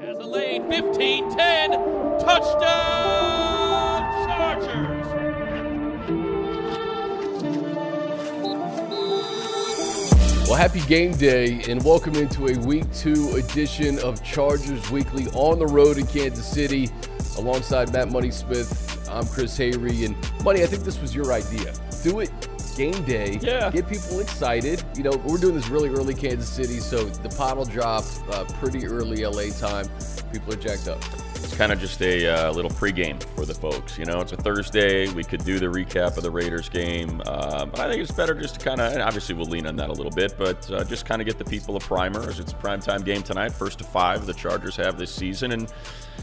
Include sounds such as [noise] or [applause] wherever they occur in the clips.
Has a lead, 15 10. Touchdown, Chargers. Well, happy game day and welcome into a week two edition of Chargers Weekly on the road in Kansas City alongside Matt Money Smith. I'm Chris Hayre. And Money, I think this was your idea. Do it game day. Yeah. Get people excited. You know, we're doing this really early Kansas City, so the pot will drop uh, pretty early LA time. People are jacked up. Kind of just a uh, little pregame for the folks. You know, it's a Thursday. We could do the recap of the Raiders game. Uh, but I think it's better just to kind of, and obviously we'll lean on that a little bit, but uh, just kind of get the people a primer as it's a primetime game tonight, first to five the Chargers have this season, and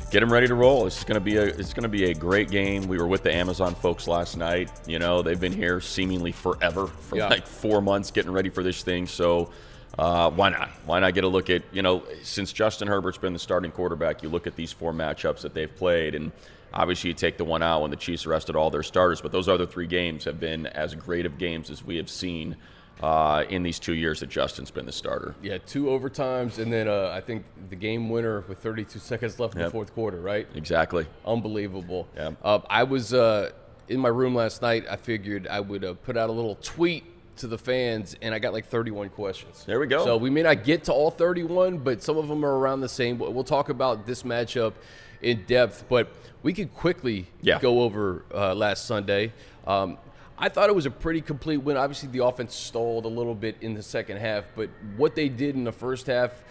get them ready to roll. It's going to be a it's going to be a great game. We were with the Amazon folks last night. You know, they've been here seemingly forever for Yeah. like four months getting ready for this thing. So. Uh, why not? Why not get a look at, you know, since Justin Herbert's been the starting quarterback, you look at these four matchups that they've played, and obviously you take the one out when the Chiefs arrested all their starters, but those other three games have been as great of games as we have seen uh, in these two years that Justin's been the starter. Yeah, two overtimes, and then uh, I think the game winner with 32 seconds left in the fourth quarter, right? Exactly. Unbelievable. Yeah. Uh, I was uh, in my room last night. I figured I would uh, put out a little tweet to the fans, and I got like 31 questions. There we go. So we may not get to all 31, but some of them are around the same. We'll we'll talk about this matchup in depth, but we could quickly Yeah. go over uh, last Sunday. Um, I thought it was a pretty complete win. Obviously, the offense stalled a little bit in the second half, but what they did in the first half,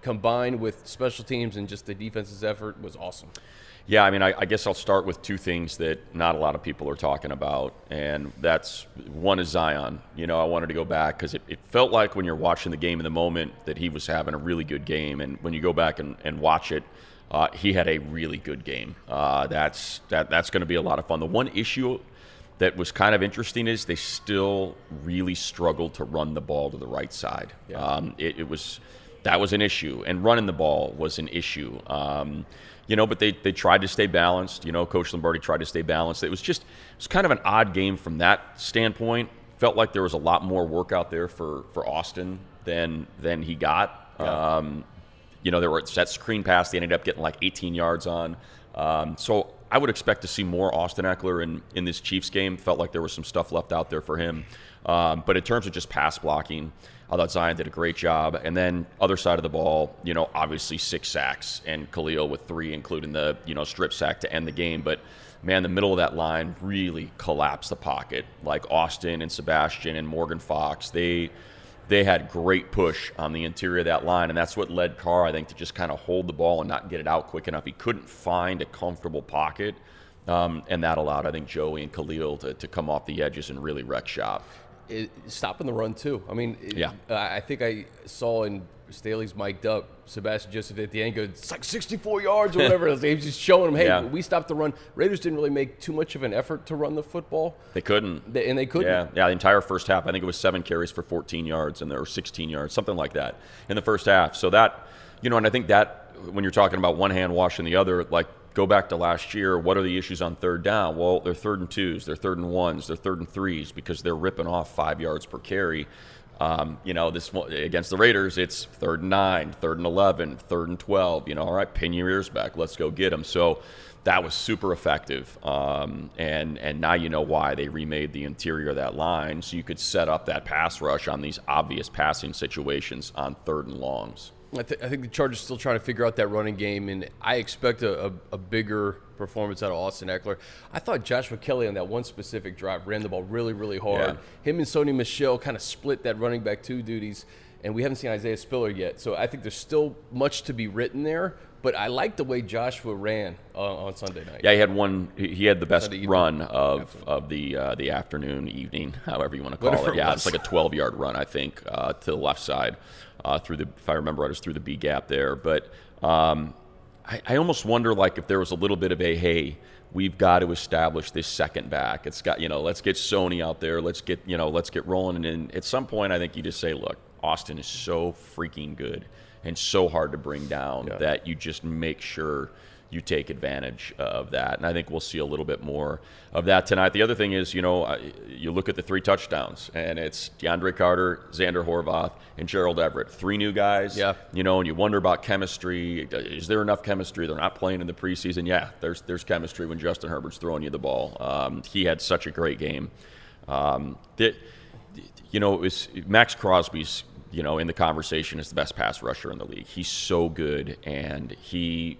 combined with special teams and just the defense's effort, was awesome. Yeah, I mean, I, I guess I'll start with two things that not a lot of people are talking about, and that's one is Zion. You know, I wanted to go back because it, it felt like when you're watching the game in the moment that he was having a really good game, and when you go back and, and watch it, uh, he had a really good game. Uh, that's that that's going to be a lot of fun. The one issue that was kind of interesting is they still really struggled to run the ball to the right side. Um, it, it was that was an issue, and running the ball was an issue. Um, you know, but they, they tried to stay balanced. You know, Coach Lombardi tried to stay balanced. It was just it was kind of an odd game from that standpoint. Felt like there was a lot more work out there for for Austin than than he got. Um, you know, there were that screen pass they ended up getting like 18 yards on. Um, so I would expect to see more Austin Ekeler in, in this Chiefs game. Felt like there was some stuff left out there for him. Um, but in terms of just pass blocking, I thought Zion did a great job. And then other side of the ball, you know, obviously six sacks and Khalil with three, including the you know strip sack to end the game. But man, the middle of that line really collapsed the pocket. Like Austin and Sebastian and Morgan Fox, they they had great push on the interior of that line, and that's what led Carr, I think, to just kind of hold the ball and not get it out quick enough. He couldn't find a comfortable pocket, um, and that allowed, I think, Joey and Khalil to, to come off the edges and really wreck shop. It, stopping the run too. I mean, it- Yeah. I I think I saw in Staley's mic'd up Sebastian Joseph at the end go, it's like 64 yards or [laughs] whatever. He was just showing him, hey, Yeah. we stopped the run. Raiders didn't really make too much of an effort to run the football, They couldn't. They- and they couldn't. Yeah, yeah. The entire first half, I think it was seven carries for 14 yards, and there were 16 yards, something like that, in the first half. So that, you know, and I think that when you're talking about one hand washing the other, like go back to last year. What are the issues on third down? Well, they're third and twos, they're third and ones, they're third and threes because they're ripping off five yards per carry. Um, you know, this against the Raiders, it's third and nine, third and 11, third and 12. You know, all right, pin your ears back. Let's go get them. So that was super effective. Um, and, and now you know why they remade the interior of that line so you could set up that pass rush on these obvious passing situations on third and longs. I, th- I think the Chargers still trying to figure out that running game, and I expect a, a, a bigger performance out of Austin Ekeler. I thought Joshua Kelley on that one specific drive ran the ball really, really hard. Yeah. Him and Sony Michel kind of split that running back two duties, and we haven't seen Isaiah Spiller yet. So I think there's still much to be written there. But I like the way Joshua ran uh, on Sunday night. Yeah, he had one. He had the best run of, of the uh, the afternoon, evening, however you want to call Whatever it. it Yeah, it's like a 12 yard run, I think, uh, to the left side uh, through the. If I remember right, it was through the B gap there. But um, I, I almost wonder like if there was a little bit of a hey, we've got to establish this second back. It's got you know, let's get Sony out there. Let's get you know, let's get rolling. And then at some point, I think you just say, look, Austin is so freaking good and so hard to bring down Yeah. that you just make sure you take advantage of that. And I think we'll see a little bit more of that tonight. The other thing is, you know, you look at the three touchdowns, and it's DeAndre Carter, Zander Horvath, and Gerald Everett. Three new guys. Yeah. You know, and you wonder about chemistry. Is there enough chemistry? They're not playing in the preseason. Yeah, there's there's chemistry when Justin Herbert's throwing you the ball. Um, he had such a great game. Um, that, you know, it was Maxx Crosby's you know, in the conversation is the best pass rusher in the league. He's so good, and he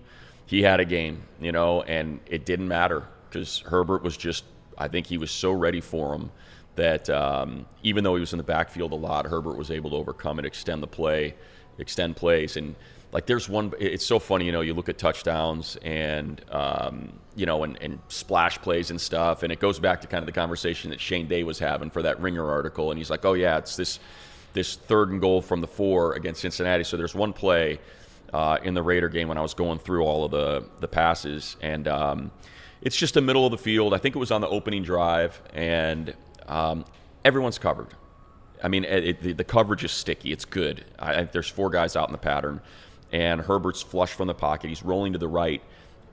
he had a game, you know, and it didn't matter because Herbert was just. I think he was so ready for him that um, even though he was in the backfield a lot, Herbert was able to overcome and extend the play, extend plays, and like there's one. It's so funny, you know. You look at touchdowns and um, you know, and, and splash plays and stuff, and it goes back to kind of the conversation that Shane Day was having for that Ringer article, and he's like, "Oh yeah, it's this." this third and goal from the four against Cincinnati. So there's one play uh, in the Raider game when I was going through all of the the passes, and um, it's just the middle of the field. I think it was on the opening drive, and um, everyone's covered. I mean, it, it, the, the, coverage is sticky. It's good. I, there's four guys out in the pattern, and Herbert's flush from the pocket. He's rolling to the right,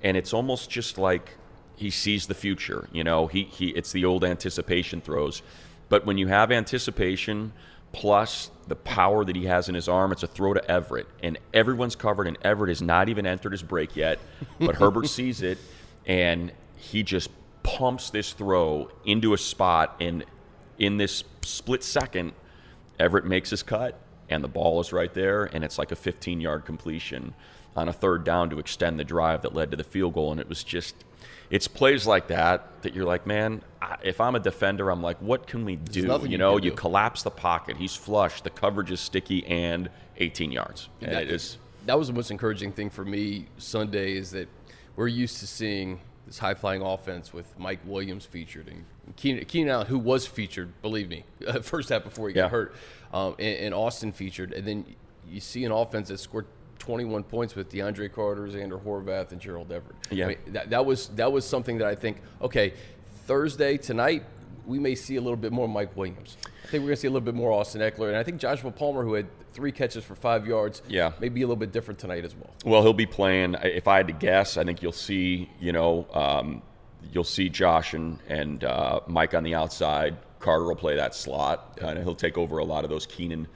and it's almost just like he sees the future. You know, he, he it's the old anticipation throws. But when you have anticipation plus the power that he has in his arm. It's a throw to Everett, and everyone's covered, and Everett has not even entered his break yet. But Herbert [laughs] sees it, and he just pumps this throw into a spot, and in this split second, Everett makes his cut, and the ball is right there, and it's like a 15 yard completion on a third down to extend the drive that led to the field goal, and it was just it's plays like that that you're like, man, if I'm a defender, I'm like, what can we do? You, you know, you do. collapse the pocket. He's flush. The coverage is sticky and 18 yards. And that, it is. That was the most encouraging thing for me Sunday is that we're used to seeing this high flying offense with Mike Williams featured and Keenan, Keenan Allen, who was featured, believe me, [laughs] first half before he got yeah. hurt, um, and, and Austin featured, and then you see an offense that scored 21 points with DeAndre Carter, Zander Horvath, and Gerald Everett. Yeah, I mean, that, that was that was something that I think. Okay, Thursday tonight we may see a little bit more Mike Williams. I think we're going to see a little bit more Austin Ekeler, and I think Joshua Palmer, who had three catches for five yards, yeah, may be a little bit different tonight as well. Well, he'll be playing. If I had to guess, I think you'll see, you know, um, you'll see Josh and and uh, Mike on the outside. Carter will play that slot. Kind of, he'll take over a lot of those Keenan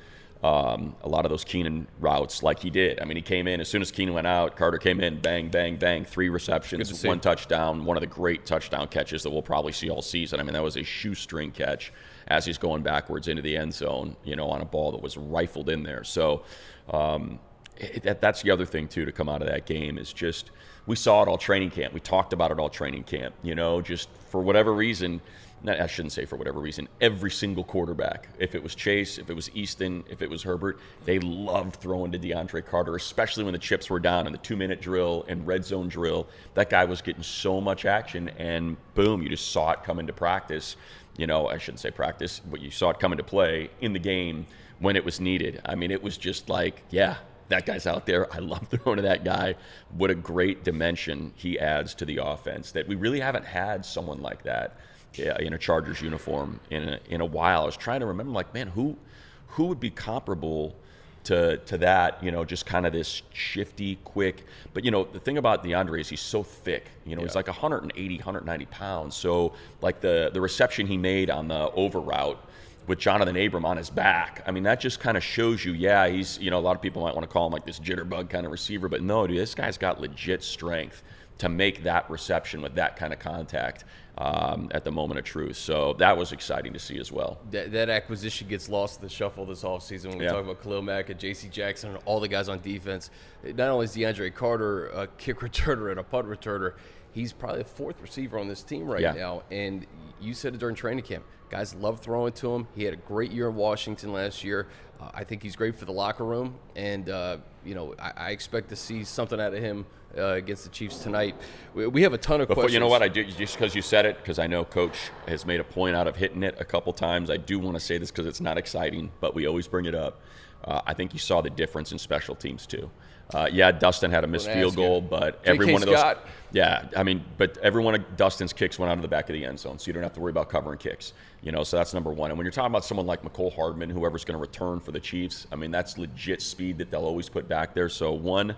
um, a lot of those Keenan routes like he did. I mean, he came in as soon as Keenan went out. Carter came in, bang, bang, bang, three receptions, one touchdown, one of the great touchdown catches that we'll probably see all season. I mean, that was a shoestring catch as he's going backwards into the end zone, you know, on a ball that was rifled in there. So um, it, that, that's the other thing too to come out of that game is just we saw it all training camp. We talked about it all training camp. You know, just for whatever reason I shouldn't say for whatever reason, every single quarterback, if it was Chase, if it was Easton, if it was Herbert, they loved throwing to DeAndre Carter, especially when the chips were down in the two minute drill and red zone drill. That guy was getting so much action, and boom, you just saw it come into practice. You know, I shouldn't say practice, but you saw it come into play in the game when it was needed. I mean, it was just like, yeah, that guy's out there. I love [laughs] throwing to that guy. What a great dimension he adds to the offense that we really haven't had someone like that in a Chargers uniform in a, in a while. I was trying to remember, like, man, who who would be comparable to to that? You know, just kind of this shifty, quick. But you know, the thing about DeAndre is he's so thick. You know, yeah. he's like 180, 190 pounds. So like the the reception he made on the over route with Jonathan Abram on his back. I mean, that just kind of shows you, yeah, he's, you know, a lot of people might want to call him like this jitterbug kind of receiver, but no, dude, this guy's got legit strength to make that reception with that kind of contact um, at the moment of truth. So that was exciting to see as well. That, that acquisition gets lost in the shuffle this offseason when we yeah. talk about Khalil Mack and J.C. Jackson and all the guys on defense. Not only is DeAndre Carter a kick returner and a punt returner, he's probably the fourth receiver on this team right yeah. now. And you said it during training camp. Guys love throwing to him. He had a great year in Washington last year. Uh, I think he's great for the locker room, and uh, you know I, I, expect to see something out of him uh, against the Chiefs tonight. We, we, have a ton of Before, questions. You know what I do? Just because you said it, because I know Coach has made a point out of hitting it a couple times. I do want to say this because it's not exciting, but we always bring it up. Uh, I think you saw the difference in special teams too. Uh, yeah, Dustin had a missed field goal, but every one of those. Scott. Yeah, I mean, but every one of Dustin's kicks went out of the back of the end zone, so you don't have to worry about covering kicks. You know, so that's number one. And when you're talking about someone like Mecole Hardman, whoever's going to return for the Chiefs, I mean, that's legit speed that they'll always put back there. So one,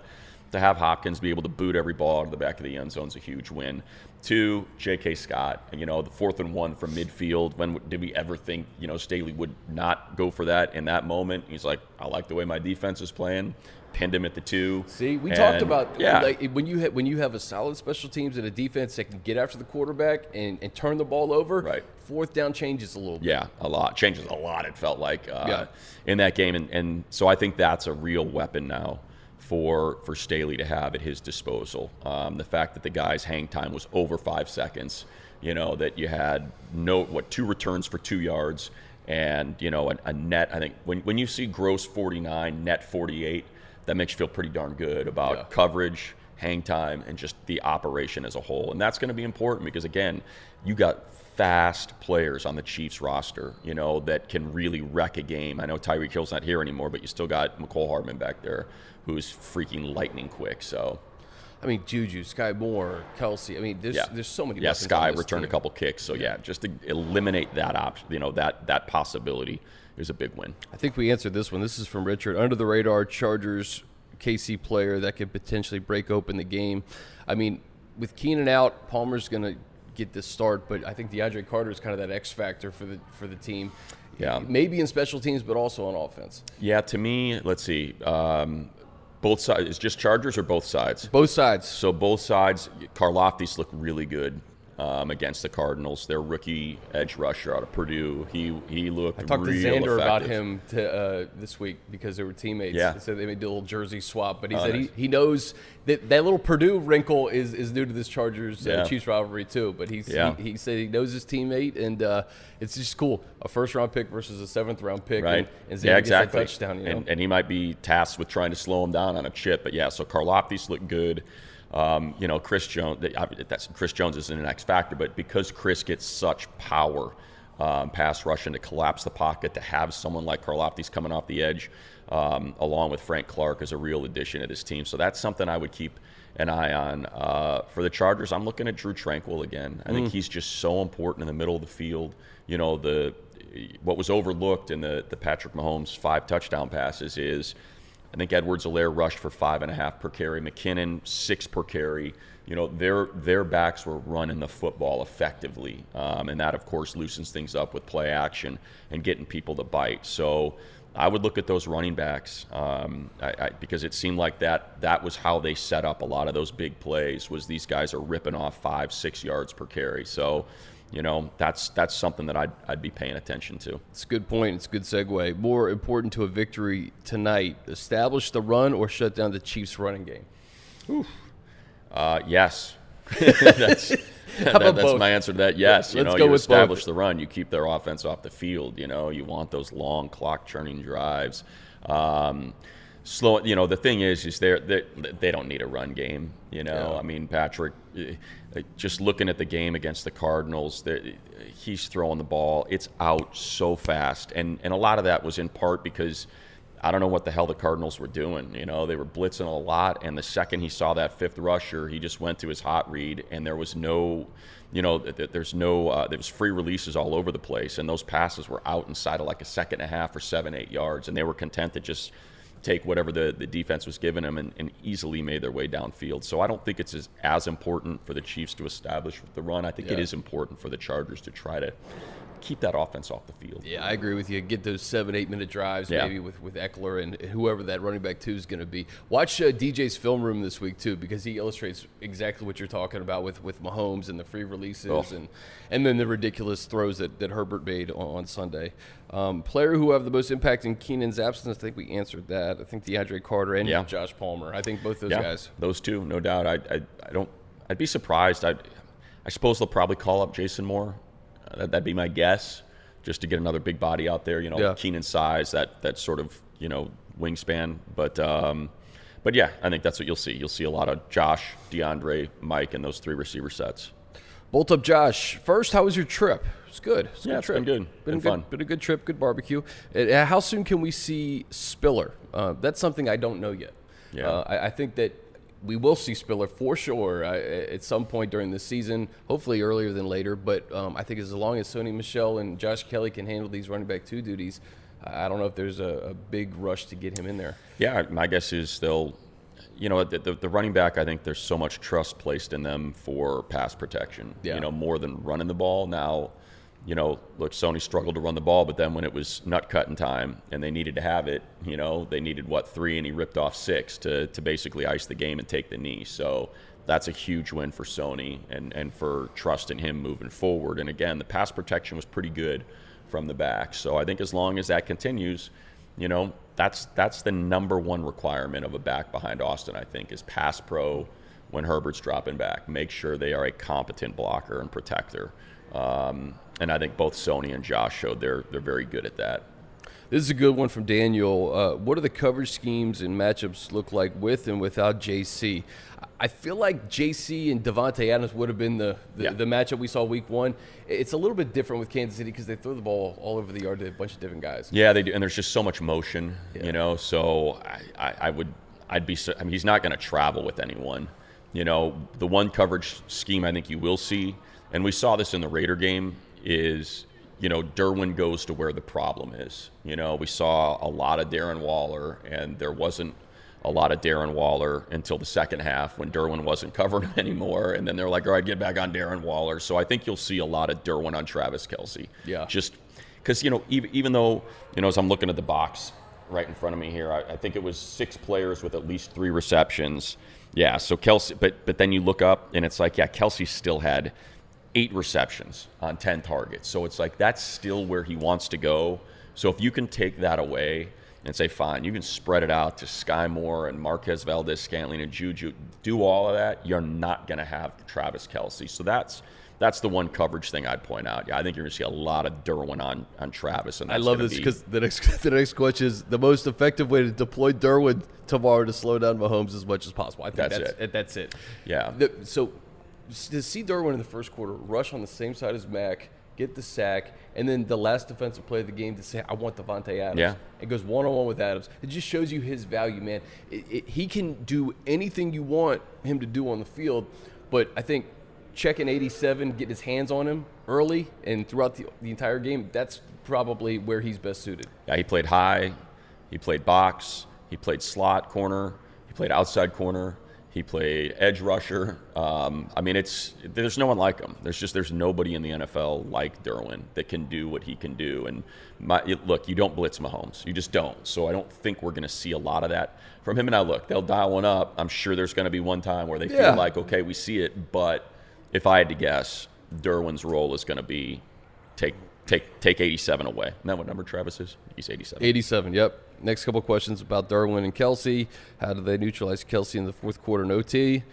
to have Hopkins be able to boot every ball out of the back of the end zone is a huge win. Two, J.K. Scott, you know, the fourth and one from midfield. When did we ever think, you know, Staley would not go for that in that moment? He's like, I like the way my defense is playing. Pinned him at the two. See, we And, talked about yeah, like, when you ha- when you have a solid special teams and a defense that can get after the quarterback and, and turn the ball over. Right. Fourth down changes a little bit. Yeah, a lot. Changes a lot, it felt like uh, Yeah. in that game. And, and so I think that's a real weapon now for, for Staley to have at his disposal. Um, the fact that the guy's hang time was over five seconds, you know, that you had no, what, two returns for two yards and, you know, a, a net. I think when, when you see gross 49, net 48, that makes you feel pretty darn good about Yeah. coverage, hang time, and just the operation as a whole. And that's going to be important because, again, you got fast players on the Chiefs roster, you know, that can really wreck a game. I know Tyreek Hill's not here anymore, but you still got Mecole Hardman back there who's freaking lightning quick. So, I mean, Juju, Skyy Moore, Kelce. I mean, there's yeah. there's so many. Yeah, Skyy returned a couple kicks. So, yeah, just to eliminate that option, you know, that, that possibility is a big win. I think we answered this one. This is from Richard. Under the radar Chargers KC player that could potentially break open the game. I mean, with Keenan out, Palmer's going to get the start, but I think DeAndre Carter is kind of that X factor for the for the team. Yeah. Maybe in special teams, but also on offense. Yeah, to me, let's see. Um, both sides. Is just Chargers or both sides? Both sides. So both sides, Karlaftis looked really good um, against the Cardinals. Their rookie edge rusher out of Purdue, he he looked I talked to Zander about him to, uh, this week because they were teammates. Yeah. They said they made a little jersey swap, but he Oh, said nice. he, he knows that that little Purdue wrinkle is, is new to this Chargers uh, Chiefs rivalry too. But he's, Yeah. he, he said he knows his teammate, and uh, it's just cool. A first round pick versus a seventh round pick, Right. And, and Zander yeah, exactly. touchdown. You know? and, and he might be tasked with trying to slow him down on a chip. But yeah, so Karlaftis looked good. Um, you know, Chris Jones. That's Chris Jones isn't an X factor, but because Chris gets such power, um, pass rushing to collapse the pocket, to have someone like Karlaftis coming off the edge, um, along with Frank Clark, is a real addition to this team. So that's something I would keep an eye on. Uh, for the Chargers, I'm looking at Drew Tranquill again. I think he's just so important in the middle of the field. You know, the what was overlooked in the, the Patrick Mahomes five touchdown passes is I think Edwards-Helaire rushed for five and a half per carry, McKinnon six per carry. You know, their their backs were running the football effectively, um, and that of course loosens things up with play action and getting people to bite. So I would look at those running backs um, I, I, because it seemed like that that was how they set up a lot of those big plays. Was these guys are ripping off five six yards per carry. So you know that's that's something that I'd, I'd be paying attention to. It's a good point. It's a good segue. More important to a victory tonight: establish the run or shut down the Chiefs' running game. Uh, yes, [laughs] [laughs] that's, that- that's my answer to that. Yes, you Let's know, you establish both. the run, you keep their offense off the field. You know, you want those long clock churning drives. Um, slow. You know, the thing is, is they're, they they don't need a run game. You know, Yeah. I mean, Patrick, eh, just looking at the game against the Cardinals, he's throwing the ball. It's out so fast, and and a lot of that was in part because. I don't know what the hell the Cardinals were doing. You know, they were blitzing a lot, and the second he saw that fifth rusher, he just went to his hot read, and there was no, you know, th- th- there's no, uh, there was free releases all over the place, and those passes were out inside of like a second and a half or seven, eight yards, and they were content to just take whatever the, the defense was giving them and, and easily made their way downfield. So I don't think it's as, as important for the Chiefs to establish the run. I think it Yeah. is important for the Chargers to try to keep that offense off the field. Yeah, I agree with you. Get those seven, eight minute drives, Yeah. maybe with, with Ekeler and whoever that running back two is going to be. Watch uh, DJ's film room this week too, because he illustrates exactly what you're talking about with, with Mahomes and the free releases Oh. and and then the ridiculous throws that, that Herbert made on, on Sunday. Um, player who have the most impact in Keenan's absence, I think we answered that. I think DeAndre Carter and Yeah. Josh Palmer. I think both those yeah, guys. Those two, no doubt. I, I, I don't. I'd be surprised. I, I suppose they'll probably call up Jason Moore. Uh, that, that'd be my guess, just to get another big body out there. You know, Yeah. Keenan size, that that sort of you know wingspan. But um, but yeah, I think that's what you'll see. You'll see a lot of Josh, DeAndre, Mike, and those three receiver sets. Bolt up, Josh. First, how was your trip? It's good. It's a Yeah, good it's trip. been good. Been, Been a good, fun. Been a good trip. Good barbecue. How soon can we see Spiller? Uh, that's something I don't know yet. Yeah. Uh, I, I think that we will see Spiller for sure uh, at some point during the season. Hopefully earlier than later. But um, I think as long as Sony Michel and Josh Kelley can handle these running back two duties, I don't know if there's a, a big rush to get him in there. Yeah, my guess is they'll, you know, the, the, the running back, I think there's so much trust placed in them for pass protection. Yeah. You know, more than running the ball. Now, you know, look, Sony struggled to run the ball, but then when it was nut cutting time and they needed to have it, you know, they needed what three, and he ripped off six to to basically ice the game and take the knee. So that's a huge win for Sony and and for trust in him moving forward. And again, the pass protection was pretty good from the back. So I think as long as that continues, you know, that's that's the number one requirement of a back behind Austin. I think is pass pro when Herbert's dropping back. Make sure they are a competent blocker and protector. Um, and I think both Sony and Josh showed they're they're very good at that. This is a good one from Daniel. Uh, what do the coverage schemes and matchups look like with and without JC? I feel like JC and Davante Adams would have been the, the, Yeah. the matchup we saw week one. It's a little bit different with Kansas City because they throw the ball all over the yard to a bunch of different guys. Yeah, they do, and there's just so much motion, Yeah. you know. So I, I, I would, I'd be. I mean, he's not going to travel with anyone. You know, the one coverage scheme I think you will see, and we saw this in the Raider game, is you know Derwin goes to where the problem is. You know, we saw a lot of Darren Waller, and there wasn't a lot of Darren Waller until the second half when Derwin wasn't covering him [laughs] anymore, and then they're like, all right, get back on Darren Waller. So I think you'll see a lot of Derwin on Travis Kelce. Yeah. Just because you know even, even though you know as i'm looking at the box right in front of me here I, I think it was six players with at least three receptions yeah so kelce but but then you look up and it's like yeah kelce still had eight receptions on 10 targets so it's like that's still where he wants to go so if you can take that away and say fine you can spread it out to skyy moore and marquez valdes scantling and juju do all of that you're not going to have travis kelce so that's that's the one coverage thing I'd point out. Yeah, I think you're going to see a lot of Derwin on, on Travis. And I love this be- because the next [laughs] the next question is the most effective way to deploy Derwin tomorrow to slow down Mahomes as much as possible. I think That's that's, it. That's it. Yeah. The- so to see Derwin in the first quarter rush on the same side as Mack, get the sack, and then the last defensive play of the game to say, "I want Davante Adams." Yeah. It goes one on one with Adams. It just shows you his value, man. It, it, he can do anything you want him to do on the field, but I think checking 87, getting his hands on him early and throughout the, the entire game, that's probably where he's best suited. yeah, he played high, he played box, he played slot corner, he played outside corner, he played edge rusher. Um, I mean, it's there's no one like him. There's just there's nobody in the NFL like Derwin that can do what he can do. And my, look, you don't blitz Mahomes, you just don't. So I don't think we're going to see a lot of that from him. And I look, they'll dial one up. I'm sure there's going to be one time where they Yeah. feel like okay, we see it, but if I had to guess, Derwin's role is going to be take take take 87 away. Isn't that what number Travis is? He's 87. 87, yep. Next couple questions about Derwin and Kelce. How do they neutralize Kelce in the fourth quarter in OT?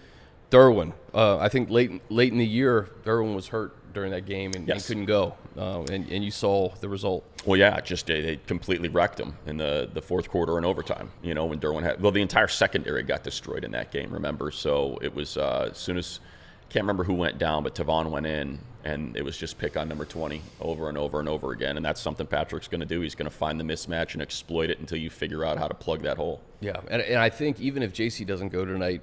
Derwin, uh, I think late late in the year, Derwin was hurt during that game and, and couldn't go, uh, and, and you saw the result. Well, yeah, just they, they completely wrecked him in the, the fourth quarter and overtime. You know, when Derwin had well, the entire secondary got destroyed in that game. Remember, so it was uh, as soon as can't remember who went down, but Tavon went in, and it was just pick on number twenty over and over and over again. And that's something Patrick's going to do. He's going to find the mismatch and exploit it until you figure out how to plug that hole. Yeah, and, and I think even if JC doesn't go tonight,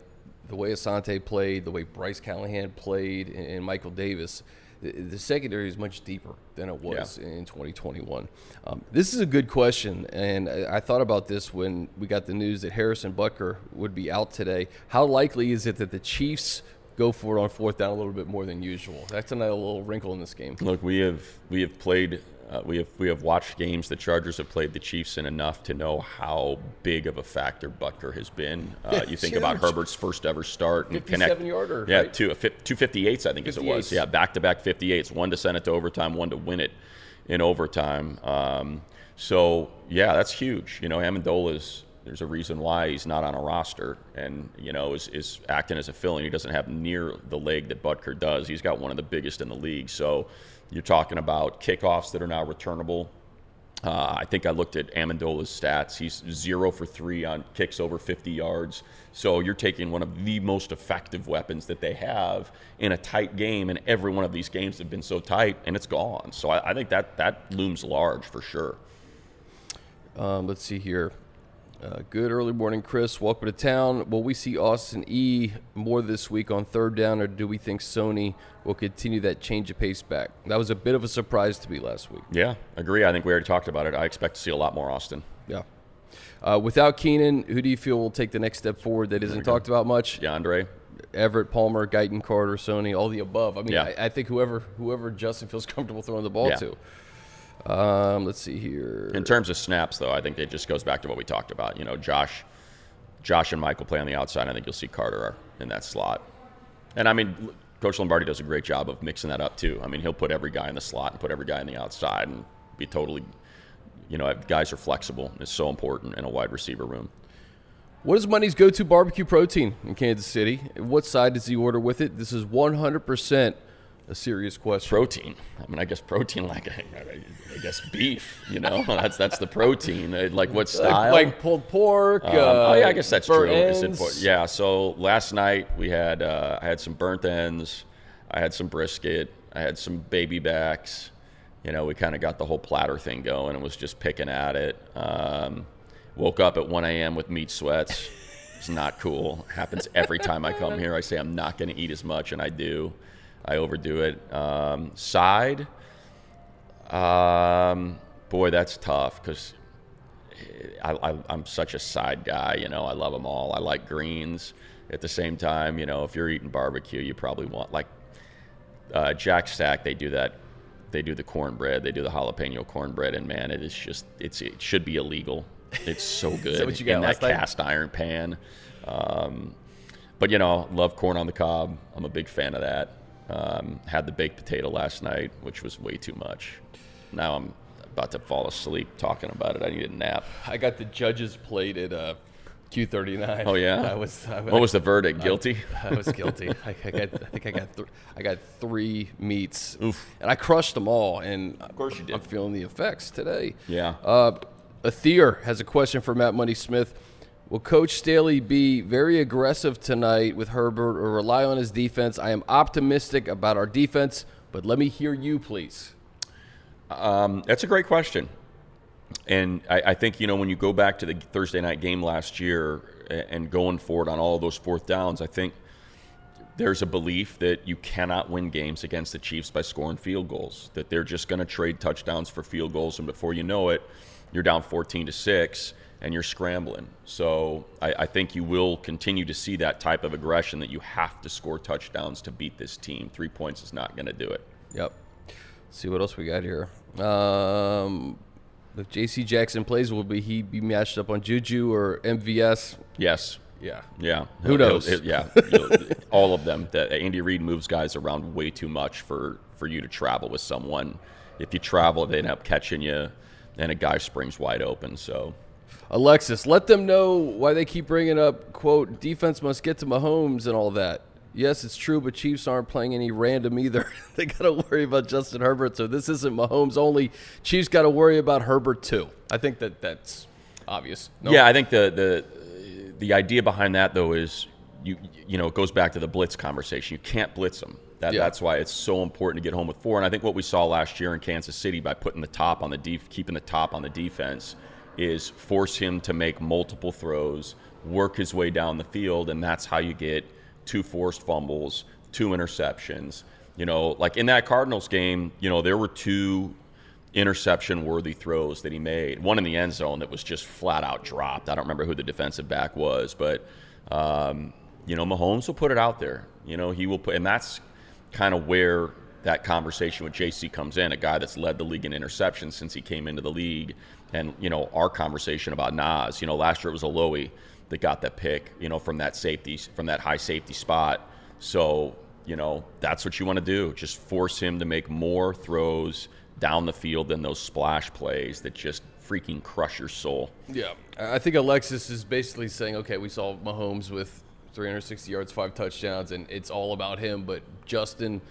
the way Asante played, the way Bryce Callahan played, and, and Michael Davis, the, the secondary is much deeper than it was Yeah. in 2021. Um, this is a good question, and I, I thought about this when we got the news that Harrison Butker would be out today. How likely is it that the Chiefs go for it on fourth down a little bit more than usual? That's another little wrinkle in this game. Look, we have we have played. Uh, we have we have watched games the Chargers have played the Chiefs in enough to know how big of a factor Butker has been. Uh, you think about. Herbert's first ever start and 57 yarder, Yeah, right? two two fifty eights I think as it was. Yeah, back to back 58s. One to send it to overtime, one to win it in overtime. Um, so yeah, that's huge. You know, Ammendola's. There's a reason why he's not on a roster, and you know is, is acting as a fill-in. He doesn't have near the leg that Butker does. He's got one of the biggest in the league. So you're talking about kickoffs that are now returnable. Uh, I think I looked at Ammendola's stats. He's zero for three on kicks over 50 yards. So you're taking one of the most effective weapons that they have in a tight game, and every one of these games have been so tight, and it's gone. So I, I think that that looms large for sure. Um, let's see here. Uh, good early morning, Chris. Welcome to town. Will we see Austin E more this week on third down, or do we think Sony will continue that change of pace back? That was a bit of a surprise to me last week. Yeah, agree. I think we already talked about it. I expect to see a lot more Austin. Yeah. Uh, without Keenan, who do you feel will take the next step forward that isn't talked about much? DeAndre. Everett, Palmer, Guyton, Carter, Sony, all the above. I mean, Yeah. I, I think whoever whoever Justin feels [laughs] comfortable throwing the ball Yeah. to. Um, let's see here. In terms of snaps, though, I think it just goes back to what we talked about. You know, Josh, Josh and Michael play on the outside. I think you'll see Carter in that slot. And I mean, Coach Lombardi does a great job of mixing that up too. I mean, he'll put every guy in the slot and put every guy on the outside and be totally, you know, guys are flexible. It's so important in a wide receiver room. What is Money's go-to barbecue protein in Kansas City? What side does he order with it? This is 100% a serious question. Protein. I mean, I guess protein like I, [laughs] I guess beef. You know, [laughs] that's that's the protein. Uh, Like what style? Like, pulled pork. Um, uh, oh yeah, I guess that's true. it ends. yeah. So last night we had uh, I had some burnt ends, I had some brisket, I had some baby backs. You know, we kind of got the whole platter thing going and was just picking at it. Um, woke up at 1 a.m. with meat sweats. It's not cool. Happens every time I come here. I say I'm not going to eat as much, and I do. I overdo it. Um, side, um, boy, that's tough because I, I, I'm such a side guy. You know, I love them all. I like greens. At the same time, you know, if you're eating barbecue, you probably want like uh, Jack Stack. They do that. They do the cornbread. They do the jalapeno cornbread, and man, it is just it's it should be illegal. It's so [laughs] good what you got in that cast iron pan. Um, but you know, love corn on the cob. I'm a big fan of that. Um, had the baked potato last night, which was way too much. Now I'm about to fall asleep talking about it. I need a nap. I got the judge's plate at uh, Q39. Oh yeah. I was. I, What was the verdict? Guilty. I was guilty. [laughs] I, I got. I think I got. Th- I got three meats, and I crushed them all. And of course you did. I'm feeling the effects today. Yeah. Uh, has a question for Matt Money Smith. Will Coach Staley be very aggressive tonight with Herbert or rely on his defense? I am optimistic about our defense, but let me hear you, please. Um, that's a great question. And I, I think, you know, when you go back to the Thursday night game last year and going forward on all those fourth downs, I think there's a belief that you cannot win games against the Chiefs by scoring field goals, that they're just going to trade touchdowns for field goals. And before you know it, you're down 14 to 6 and you're scrambling. So I, I think you will continue to see that type of aggression that you have to score touchdowns to beat this team. Three points is not going to do it. Yep. see what else we got here. Um, if J.C. Jackson plays, will be he be matched up on Juju or MVS? Yes. Yeah. Yeah. Who He'll- knows? he'll- yeah. [laughs] All of them. That Andy Reid moves guys around way too much for for you to travel with someone. If you travel, they end up catching you, and a guy springs wide open. So Alexis, let them know why they keep bringing up quote defense must get to Mahomes and all that. Yes, it's true, but Chiefs aren't playing any random either. [laughs] they got to worry about Justin Herbert, so this isn't Mahomes only. Chiefs got to worry about Herbert too. I think that that's obvious. No? yeah, I think the the the idea behind that though is you you know it goes back to the blitz conversation. You can't blitz them. That, Yeah. That's why it's so important to get home with four. And I think what we saw last year in Kansas City by putting the top on the def- keeping the top on the defense is force him to make multiple throws, work his way down the field, and that's how you get two forced fumbles, two interceptions. You know, like in that Cardinals game, you know there were two interception worthy throws that he made. One in the end zone that was just flat out dropped. I don't remember who the defensive back was, but um, you know, Mahomes will put it out there. You know, he will put, and that's kind of where that conversation with JC comes in. A guy that's led the league in interceptions since he came into the league, and you know, our conversation about Nas. You know, last year it was Aloe that got that pick. You know, from that safety, from that high safety spot. So you know, that's what you want to do. Just force him to make more throws down the field than those splash plays that just freaking crush your soul. Yeah, I think Alexis is basically saying, okay, we saw Mahomes with 360 yards, five touchdowns, and it's all about him. But Justin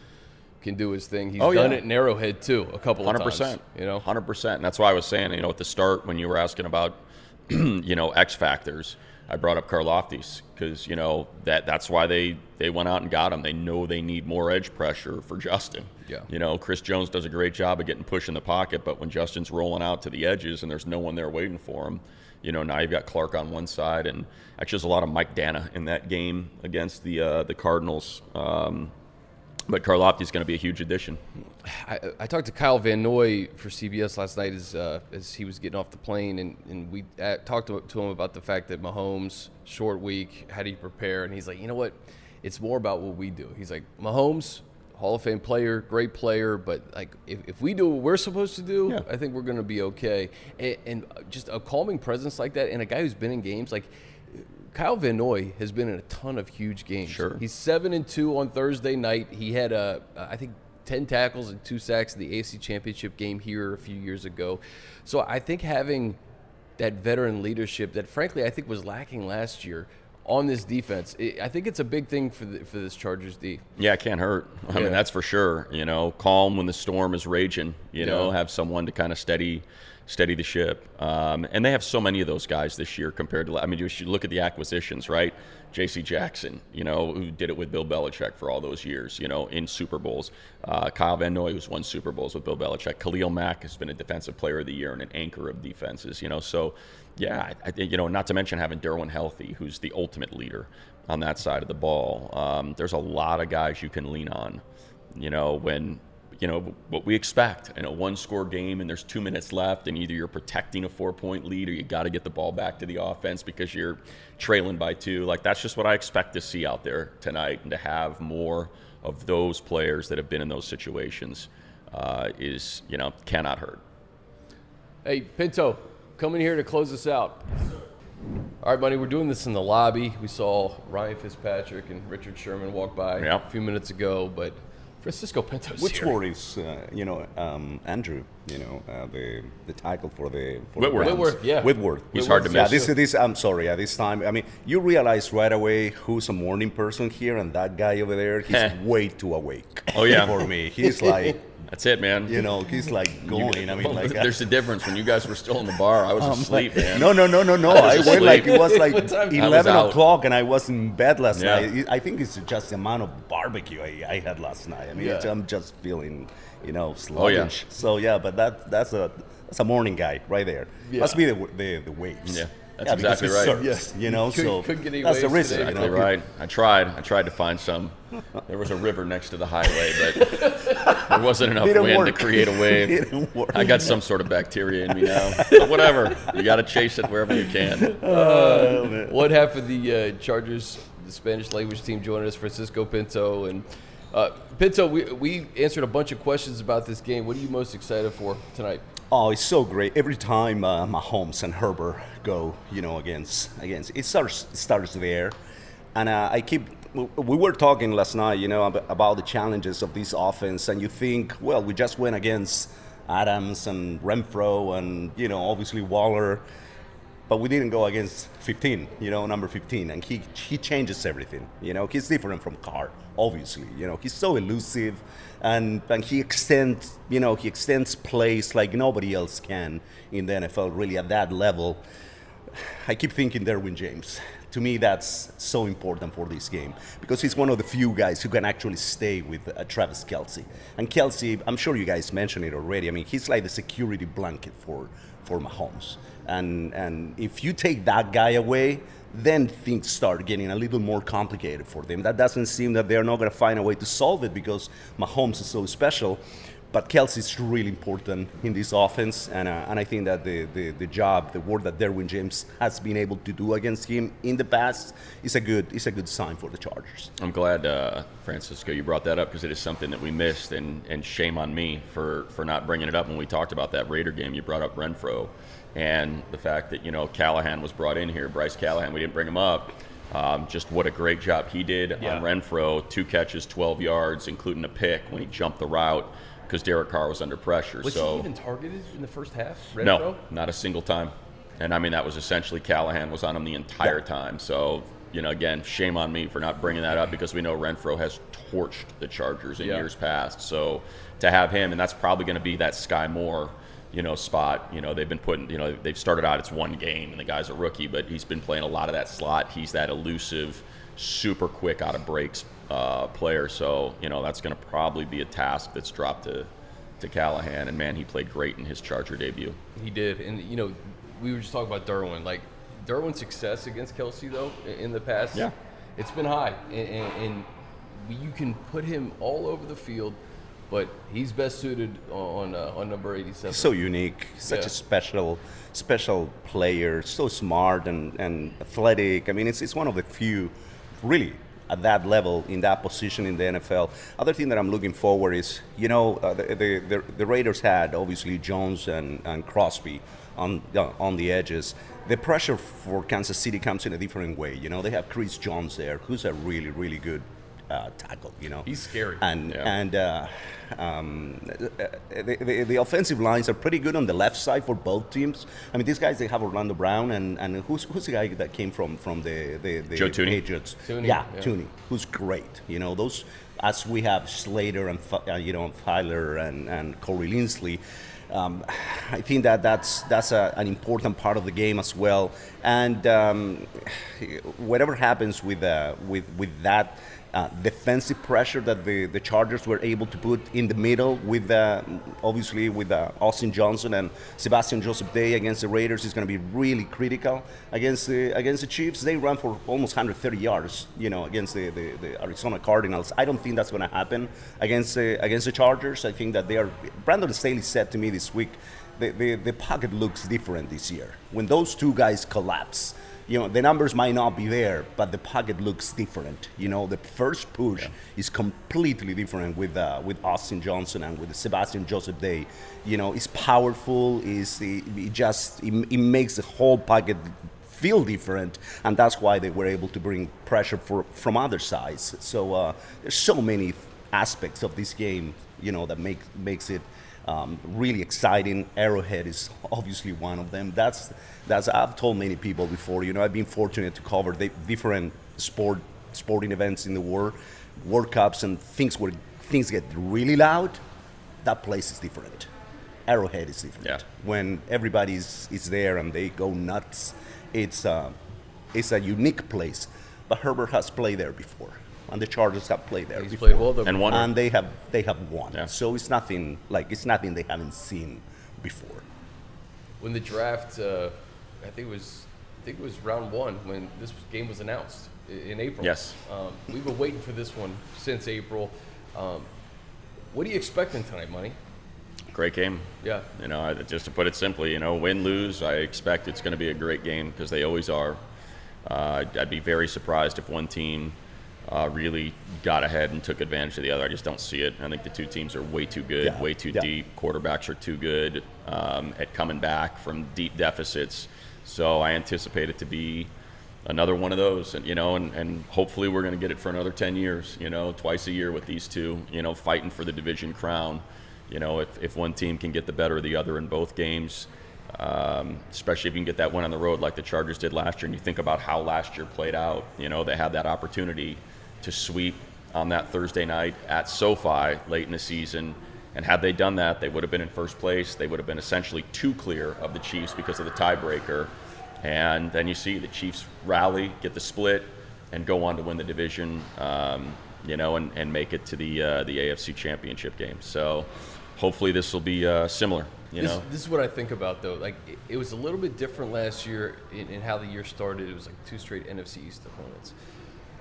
can do his thing. He's Oh, done yeah. it in Arrowhead too, a couple of Hundred times. percent. You know, hundred percent. And that's why I was saying, you know, at the start when you were asking about, [clears throat] you know, X factors, I brought up Karlaftis because you know that that's why they they went out and got him. They know they need more edge pressure for Justin. Yeah. You know, Chris Jones does a great job of getting push in the pocket, but when Justin's rolling out to the edges and there's no one there waiting for him, you know, now you've got Clark on one side, and actually there's a lot of Mike Danna in that game against the uh, the Cardinals. Um, But Karlaftis going to be a huge addition. I, I talked to Kyle Van Noy for CBS last night as uh, as he was getting off the plane, and, and we uh, talked to, to him about the fact that Mahomes short week, how do you prepare? And he's like, you know what, it's more about what we do. He's like, Mahomes, Hall of Fame player, great player, but like if, if we do what we're supposed to do, Yeah. I think we're going to be okay. And, and just a calming presence like that, and a guy who's been in games like. Kyle Van Noy has been in a ton of huge games. Sure. He's seven and two on Thursday night. He had uh, I think ten tackles and two sacks in the AC Championship game here a few years ago. So I think having that veteran leadership that frankly I think was lacking last year on this defense, it, I think it's a big thing for the, for this Chargers D. Yeah, it can't hurt. I Yeah. mean, that's for sure. You know, calm when the storm is raging. You know, have someone to kind of steady, steady the ship. Um, and they have so many of those guys this year compared to. I mean, you should look at the acquisitions, right? J.C. Jackson, you know, who did it with Bill Belichick for all those years. You know, in Super Bowls. Uh, Kyle Van Noy, who's won Super Bowls with Bill Belichick. Khalil Mack has been a defensive player of the year and an anchor of defenses. You know, so yeah, I, I think you know, not to mention having Derwin healthy, who's the ultimate leader on that side of the ball. Um, there's a lot of guys you can lean on. You know, when you know what we expect in a one-score game, and there's two minutes left, and either you're protecting a four-point lead, or you got to get the ball back to the offense because you're trailing by two. Like that's just what I expect to see out there tonight, and to have more of those players that have been in those situations uh, is you know cannot hurt. Hey Pinto, coming here to close us out. All right, buddy, we're doing this in the lobby. We saw Ryan Fitzpatrick and Richard Sherman walk by Yeah. a few minutes ago, but Francisco Pinto's Which here. word is, uh, you know, um, Andrew? You know, uh, the the tackle for the for Whitworth. The Whitworth, yeah. Whitworth. He's hard to miss. Yeah, this this I'm sorry. Yeah, this time. I mean, you realize right away who's a morning person here, and that guy over there, he's [laughs] way too awake. Oh, yeah. [laughs] for me, he's like, That's it, man. you know, he's like going. I mean, Well, like. [laughs] there's a difference. When you guys were still in the bar, I was asleep, man. No, no, no, no, no. I I, went like it was like? [laughs] I was 11 o'clock and I was in bed last Yeah. night. I think it's just the amount of barbecue I, I had last night. I mean, Yeah. I'm just feeling, you know, Oh, yeah. sluggish. So yeah, but that that's a that's a morning guy right there. Yeah. Must be the the, the waves. Yeah, that's because exactly right. surfs, Yes. You know, Couldn't- so couldn't get any that's the waves risk. today. You know? Exactly right. I tried. I tried to find some. There was a river next to the highway, but there wasn't enough wind work. to create a wave. [laughs] Didn't work. I got some sort of bacteria in me now. But whatever. You got to chase it wherever you can. One half of the uh, Chargers, the Spanish language team, joining us, Francisco Pinto. And uh, Pinto, we, we answered a bunch of questions about this game. What are you most excited for tonight? Oh, it's so great. Every time uh, Mahomes and Herbert go, you know, against against it starts starts there, and uh, I keep. We were talking last night, you know, about the challenges of this offense, and you think, well, we just went against Adams and Renfrow, and you know, obviously Waller, but we didn't go against 15, you know, number 15, and he he changes everything. You know, he's different from Carr, obviously. You know, he's so elusive, and and he extends, you know, he extends plays like nobody else can in the NFL, really at that level. I keep thinking Derwin James. To me, that's so important for this game because he's one of the few guys who can actually stay with uh, Travis Kelce. And Kelce, I'm sure you guys mentioned it already. I mean, he's like the security blanket for for Mahomes. And and if you take that guy away, then things start getting a little more complicated for them. That doesn't seem that they're not going to find a way to solve it because Mahomes is so special. But Kelce's really important in this offense, and, uh, and I think that the, the, the job, the work that Derwin James has been able to do against him in the past is a good is a good sign for the Chargers. I'm glad, uh, Francisco, you brought that up because it is something that we missed, and, and shame on me for, for not bringing it up when we talked about that Raider game. You brought up Renfrow and the fact that, you know, Callahan was brought in here, Bryce Callahan, we didn't bring him up. Um, just what a great job he did Yeah. on Renfrow. Two catches, 12 yards, including a pick when he jumped the route because Derek Carr was under pressure. Was so he even targeted in the first half? no, Renfrow? not a single time. And I mean, that was essentially Callahan was on him the entire time. So, you know, again, shame on me for not bringing that up because we know Renfrow has torched the Chargers in Yeah. years past. So to have him, and that's probably going to be that Skyy Moore, you know, spot. You know, they've been putting, you know, they've started out it's one game and the guy's a rookie, but he's been playing a lot of that slot. He's that elusive, super quick out of breaks uh, player. So, you know, that's going to probably be a task that's dropped to to Callahan. And man, he played great in his Charger debut. He did, and you know, we were just talking about Derwin. Like Derwin's success against Kelce, though, in the past, Yeah. it's been high, and, and, and you can put him all over the field, but he's best suited on uh, on number 87. so unique, such Yeah. a special, special player, so smart and, and athletic. I mean, it's, it's one of the few, really, at that level in that position in the NFL. Other thing that I'm looking forward is, you know, uh, the, the, the, the Raiders had obviously Jones and, and Crosby on uh, on the edges. The pressure for Kansas City comes in a different way. You know, they have Chris Jones there, who's a really, really good uh, tackle. You know, He's scary. and Yeah. and uh, um, the, the, the offensive lines are pretty good on the left side for both teams. I mean, these guys they have Orlando Brown and, and who's who's the guy that came from from the the, the Joe Thuney. Patriots? Thuney, yeah, yeah. Thuney, who's great. You know those as we have Slater and Fi- uh, you know Feiler and and Corey Linsley. Um, I think that that's that's a, an important part of the game as well. And um, whatever happens with uh, with with that uh, defensive pressure that the, the Chargers were able to put in the middle with uh, obviously with uh, Austin Johnson and Sebastian Joseph Day against the Raiders is going to be really critical against the against the Chiefs. They run for almost 130 yards, you know, against the, the, the Arizona Cardinals. I don't think that's going to happen against the, against the Chargers. I think that they are. Brandon Staley said to me this week, the, the, the pocket looks different this year. When those two guys collapse, you know the numbers might not be there, but the pocket looks different. You know the first push is completely different with uh, with Austin Johnson and with Sebastian Joseph Day. You know it's powerful. Is it, it just it, it makes the whole pocket feel different, and that's why they were able to bring pressure for, from other sides. So uh, there's so many aspects of this game, you know, that make makes it um, really exciting. Arrowhead is obviously one of them. That's that's I've told many people before. You know, I've been fortunate to cover the different sport sporting events in the world, World Cups, and things where things get really loud. That place is different. Arrowhead is different. Yeah. When everybody's is there and they go nuts, it's uh, it's a unique place. But Herbert has played there before, and the Chargers have played there He's before played well there. And won. and they have they have won. Yeah. So it's nothing like it's nothing they haven't seen before. when the draft, uh, I think it was, I think it was round one when this game was announced in April. Yes. Um, we've been waiting for this one since April. Um, what are you expecting tonight, Money? Great game. Yeah. You know, I- just to put it simply, you know, win, lose, I expect it's going to be a great game because they always are. Uh, I'd- I'd be very surprised if one team uh, really got ahead and took advantage of the other. I just don't see it. I think the two teams are way too good, Yeah, way too yeah. deep. Quarterbacks are too good um, at coming back from deep deficits. So I anticipate it to be another one of those, and you know, and, and hopefully we're going to get it for another 10 years. You know, twice a year with these two. You know, fighting for the division crown. You know, if, if one team can get the better of the other in both games, um, especially if you can get that win on the road like the Chargers did last year, and you think about how last year played out, you know, they had that opportunity to sweep on that Thursday night at SoFi late in the season. And had they done that, they would have been in first place. They would have been essentially two clear of the Chiefs because of the tiebreaker. And then you see the Chiefs rally, get the split, and go on to win the division, um, you know, and, and make it to the uh, the AFC Championship game. So hopefully this will be uh, similar. You this, know, this is what I think about though. Like it, it was a little bit different last year in, in how the year started. It was like two straight NFC East opponents.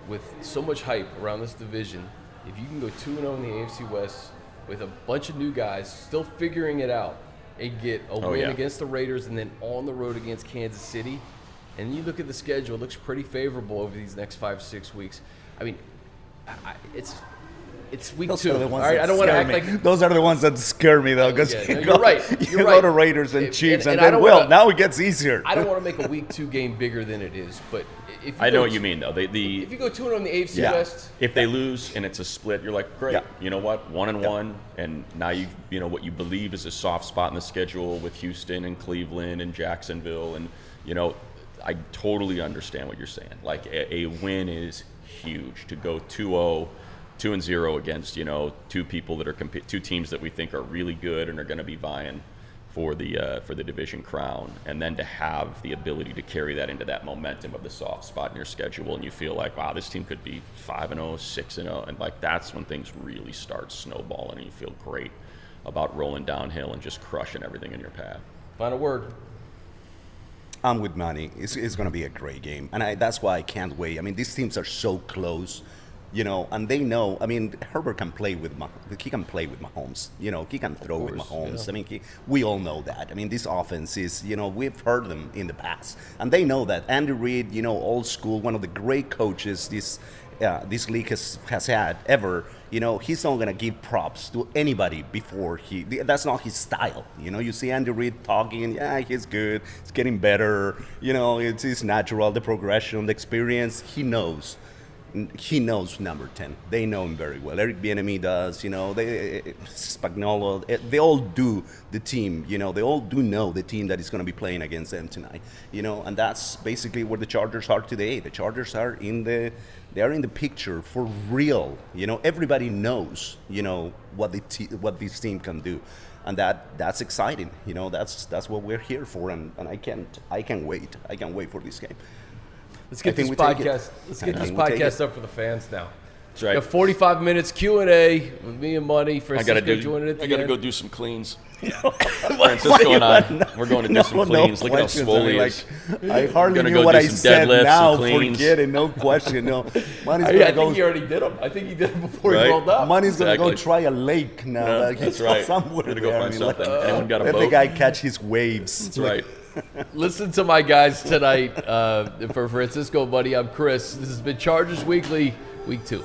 With so much hype around this division, if you can go two and zero in the AFC West with a bunch of new guys still figuring it out, and get a Oh, win yeah. against the Raiders and then on the road against Kansas City, and you look at the schedule, it looks pretty favorable over these next five six weeks. I mean, I, it's it's week Those two. are the ones All right, I don't want to act me. like those are the ones that scare me though, because Yeah, you no, go, you're right. [laughs] you You're go right. to Raiders and And- Chiefs, and- and, and then well, wanna- now it gets easier. I don't want to make a [laughs] week two game bigger than it is, but you I know what you mean though. They, the If you go two and on the AFC Yeah. West, If they lose and it's a split, you're like, great. Yeah. You know what? One and one, and now you you know what you believe is a soft spot in the schedule with Houston and Cleveland and Jacksonville, and you know, I totally understand what you're saying. Like a, a win is huge to go 2-0, 2 and 0 against you know two people that are comp- two teams that we think are really good and are going to be vying for the uh, for the division crown, and then to have the ability to carry that into that momentum of the soft spot in your schedule, and you feel like, wow, this team could be five and 0, 6 and 0, and like that's when things really start snowballing, and you feel great about rolling downhill and just crushing everything in your path. final word. I'm with Manny. It's, it's going to be a great game, and I, that's why I can't wait. I mean, these teams are so close. You know, and they know. I mean, Herbert can play with Mah- he can play with Mahomes. You know, he can throw with Mahomes. yeah. I mean, he, we all know that. I mean, this offense is, you know, we've heard them in the past, and they know that. Andy Reid, you know, old school, one of the great coaches this uh, this league has has had ever. You know, he's not gonna give props to anybody before he. That's not his style. You know, you see Andy Reid talking, yeah, he's good, he's getting better. You know, it's, it's natural, the progression, the experience. He knows he knows number 10 they know him very well. Eric Bieniemy does you know they Spagnuolo eh, they all do the team you know they all do know the team that is going to be playing against them tonight you know and that's basically where the chargers are today. The chargers are in the they are in the picture for real you know everybody knows you know what the te- what this team can do and that that's exciting you know that's that's what we're here for and, and i can't i can't wait i can't wait for this game Let's get think this we take it. podcast. Let's I get this think we take podcast up for the fans now. That's right. We got 45 minutes Q and A with me and Money. I gotta do. joining at I gotta end. go do some cleans. [laughs] Why Francisco you and I, want- we're going to do no, some no cleans. Look at how questions. swole I mean, he like. I hardly Gonna knew go what I said now. Forget it. No question. No. Money's I, gonna I go. think he already did them. I think he did them before Right. he rolled up. Money's gonna go try a lake now. Yeah, like, that's he's right. Somewhere Gonna go there. find I mean, like, something. Anyone got a let the guy catch his waves. That's right. Listen to my guys tonight. Uh, for Francisco, buddy, I'm Chris. This has been Chargers Weekly, Week Two.